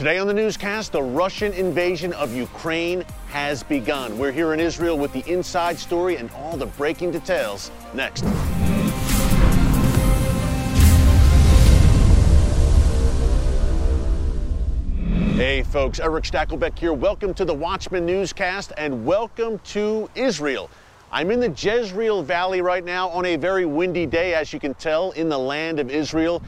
Today on the newscast, the Russian invasion of Ukraine has begun. We're here in Israel with the inside story and all the breaking details next. Hey folks, Erick Stakelbeck here. Welcome to the Watchman Newscast and welcome to Israel. I'm in the Jezreel Valley right now on a very windy day, as you can tell, in the land of Israel.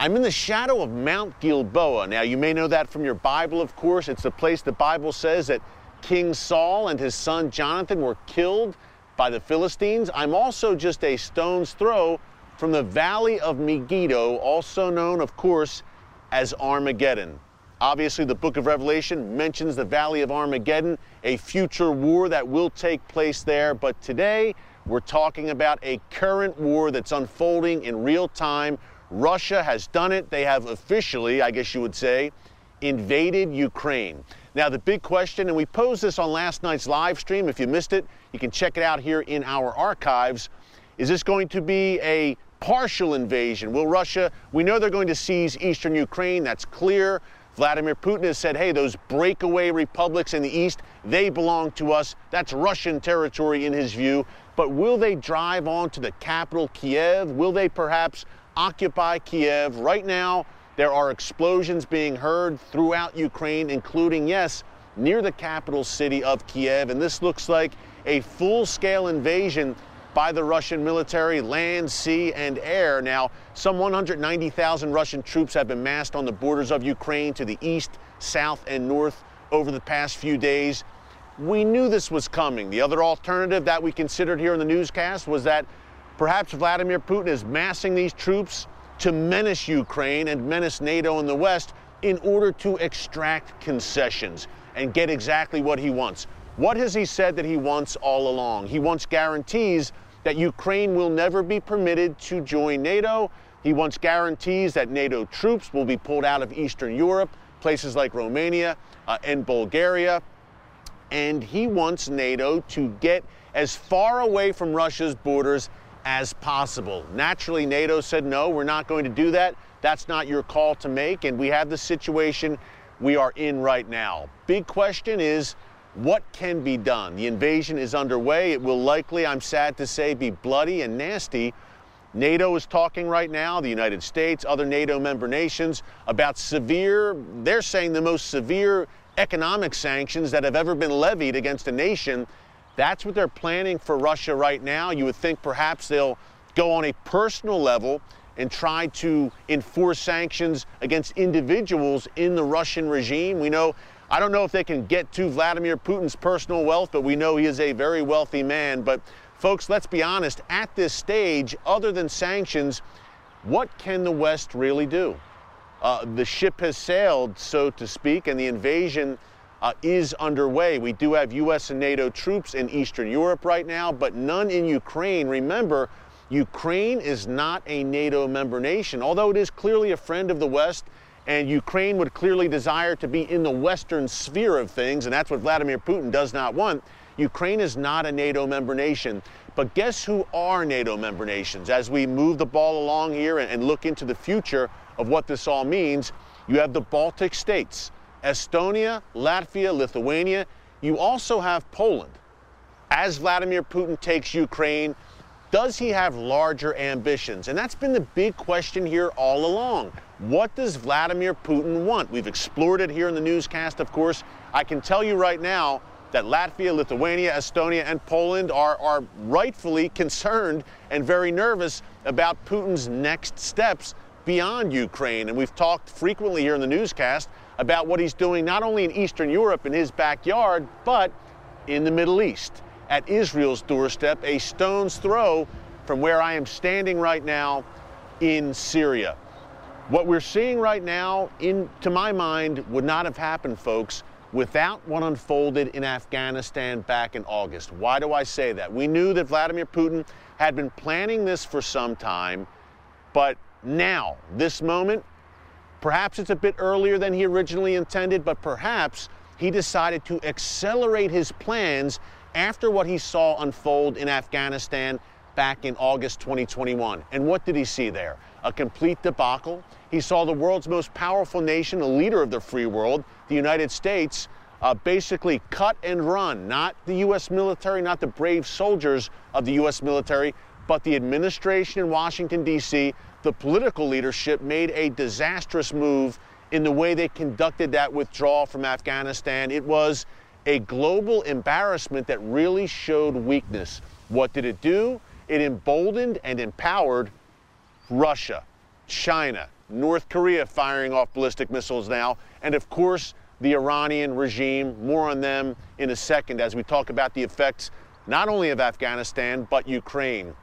I'm in the shadow of Mount Gilboa. Now, you may know that from your Bible, of course. It's the place the Bible says that King Saul and his son Jonathan were killed by the Philistines. I'm also just a stone's throw from the Valley of Megiddo, also known, of course, as Armageddon. Obviously, the book of Revelation mentions the Valley of Armageddon, a future war that will take place there. But today, we're talking about a current war that's unfolding in real time Russia has done it. They have officially, I guess you would say, invaded Ukraine. Now, the big question, and we posed this on last night's live stream. If you missed it, you can check it out here in our archives. Is this going to be a partial invasion? Will Russia, we know they're going to seize eastern Ukraine, that's clear. Vladimir Putin has said, hey, those breakaway republics in the east, they belong to us. That's Russian territory in his view. But will they drive on to the capital, Kiev? Will they perhaps occupy Kiev. Right now, there are explosions being heard throughout Ukraine, including, yes, near the capital city of Kiev. And this looks like a full scale invasion by the Russian military, land, sea, and air. Now, some 190,000 Russian troops have been massed on the borders of Ukraine to the east, south, and north over the past few days. We knew this was coming. The other alternative that we considered here in the newscast was that Perhaps Vladimir Putin is massing these troops to menace Ukraine and menace NATO in the West in order to extract concessions and get exactly what he wants. What has he said that he wants all along? He wants guarantees that Ukraine will never be permitted to join NATO. He wants guarantees that NATO troops will be pulled out of Eastern Europe, places like Romania uh, and Bulgaria. And he wants NATO to get as far away from Russia's borders as possible. Naturally, NATO said, no, we're not going to do that. That's not your call to make. And we have the situation we are in right now. Big question is, what can be done? The invasion is underway. It will likely, I'm sad to say, be bloody and nasty. NATO is talking right now, the United States, other NATO member nations, about severe, they're saying the most severe economic sanctions that have ever been levied against a nation that's what they're planning for Russia right now. You would think perhaps they'll go on a personal level and try to enforce sanctions against individuals in the Russian regime. We know, I don't know if they can get to Vladimir Putin's personal wealth, but we know he is a very wealthy man. But folks, let's be honest, at this stage, other than sanctions, what can the West really do? Uh, the ship has sailed, so to speak, and the invasion uh, is underway. We do have U.S. and NATO troops in Eastern Europe right now, but none in Ukraine. Remember, Ukraine is not a NATO member nation, although it is clearly a friend of the West, and Ukraine would clearly desire to be in the Western sphere of things, and that's what Vladimir Putin does not want. Ukraine is not a NATO member nation. But guess who are NATO member nations? As we move the ball along here and, and look into the future of what this all means, you have the Baltic states. Estonia, Latvia, Lithuania. You also have Poland. As Vladimir Putin takes Ukraine, does he have larger ambitions? And that's been the big question here all along. What does Vladimir Putin want? We've explored it here in the newscast, of course. I can tell you right now that Latvia, Lithuania, Estonia, and Poland are, are rightfully concerned and very nervous about Putin's next steps beyond Ukraine. And we've talked frequently here in the newscast about what he's doing not only in Eastern Europe in his backyard, but in the Middle East, at Israel's doorstep, a stone's throw from where I am standing right now in Syria. What we're seeing right now, in, to my mind, would not have happened, folks, without what unfolded in Afghanistan back in August. Why do I say that? We knew that Vladimir Putin had been planning this for some time, but now, this moment, perhaps it's a bit earlier than he originally intended, but perhaps he decided to accelerate his plans after what he saw unfold in Afghanistan back in August 2021. And what did he see there? A complete debacle. He saw the world's most powerful nation, a leader of the free world, the United States, uh, basically cut and run. Not the U.S. military, not the brave soldiers of the U.S. military, but the administration in Washington, D.C., the political leadership made a disastrous move in the way they conducted that withdrawal from Afghanistan. It was a global embarrassment that really showed weakness. What did it do? It emboldened and empowered Russia, China, North Korea firing off ballistic missiles now, and of course, the Iranian regime. More on them in a second as we talk about the effects not only of Afghanistan, but Ukraine.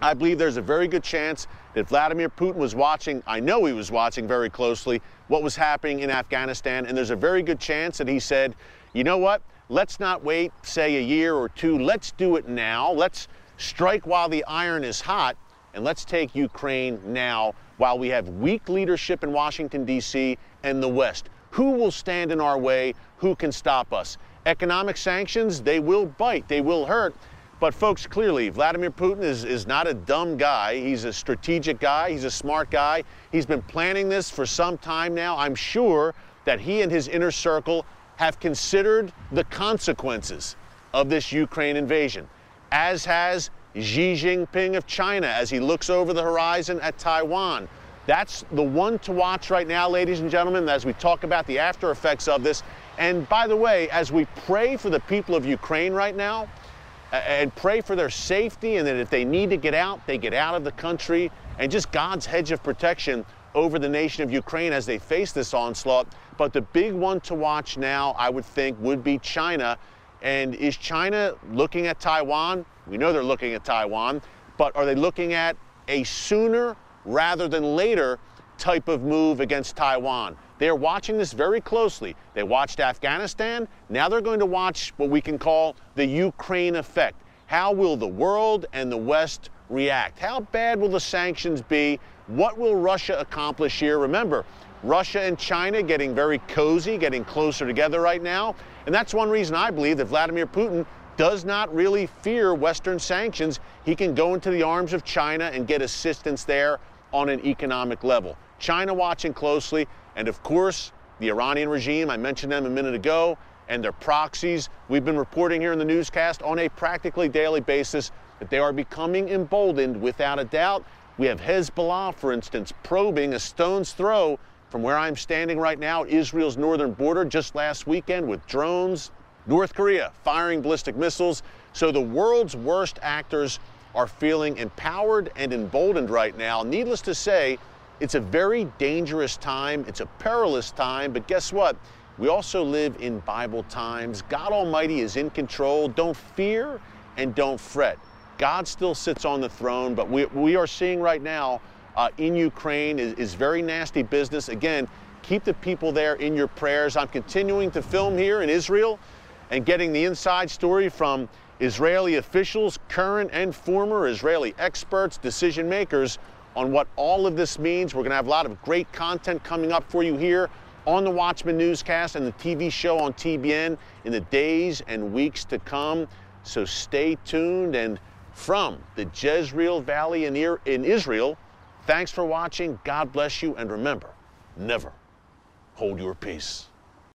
I believe there's a very good chance that Vladimir Putin was watching, I know he was watching very closely what was happening in Afghanistan, and there's a very good chance that he said, you know what, let's not wait, say, a year or two, let's do it now. Let's strike while the iron is hot, and let's take Ukraine now while we have weak leadership in Washington, D.C. and the West. Who will stand in our way? Who can stop us? Economic sanctions, they will bite, they will hurt. But folks, clearly, Vladimir Putin is, is not a dumb guy. He's a strategic guy. He's a smart guy. He's been planning this for some time now. I'm sure that he and his inner circle have considered the consequences of this Ukraine invasion, as has Xi Jinping of China as he looks over the horizon at Taiwan. That's the one to watch right now, ladies and gentlemen, as we talk about the after effects of this. And by the way, as we pray for the people of Ukraine right now, and pray for their safety and that if they need to get out, they get out of the country and just God's hedge of protection over the nation of Ukraine as they face this onslaught. But the big one to watch now, I would think, would be China. And is China looking at Taiwan? We know they're looking at Taiwan, but are they looking at a sooner rather than later type of move against Taiwan? They're watching this very closely. They watched Afghanistan. Now they're going to watch what we can call the Ukraine effect. How will the world and the West react? How bad will the sanctions be? What will Russia accomplish here? Remember, Russia and China getting very cozy, getting closer together right now. And that's one reason I believe that Vladimir Putin does not really fear Western sanctions. He can go into the arms of China and get assistance there on an economic level. China watching closely. And of course, the Iranian regime, I mentioned them a minute ago, and their proxies. We've been reporting here in the newscast on a practically daily basis that they are becoming emboldened without a doubt. We have Hezbollah, for instance, probing a stone's throw from where I'm standing right now, Israel's northern border, just last weekend with drones. North Korea firing ballistic missiles. So the world's worst actors are feeling empowered and emboldened right now. Needless to say, it's a very dangerous time, it's a perilous time, but guess what? We also live in Bible times. God Almighty is in control. Don't fear and don't fret. God still sits on the throne, but we, we are seeing right now uh, in Ukraine is, is very nasty business. Again, keep the people there in your prayers. I'm continuing to film here in Israel and getting the inside story from Israeli officials, current and former Israeli experts, decision makers on what all of this means. We're going to have a lot of great content coming up for you here on the Watchman Newscast and the TV show on TBN in the days and weeks to come. So stay tuned. And from the Jezreel Valley in, Israel, thanks for watching. God bless you. And remember, never hold your peace.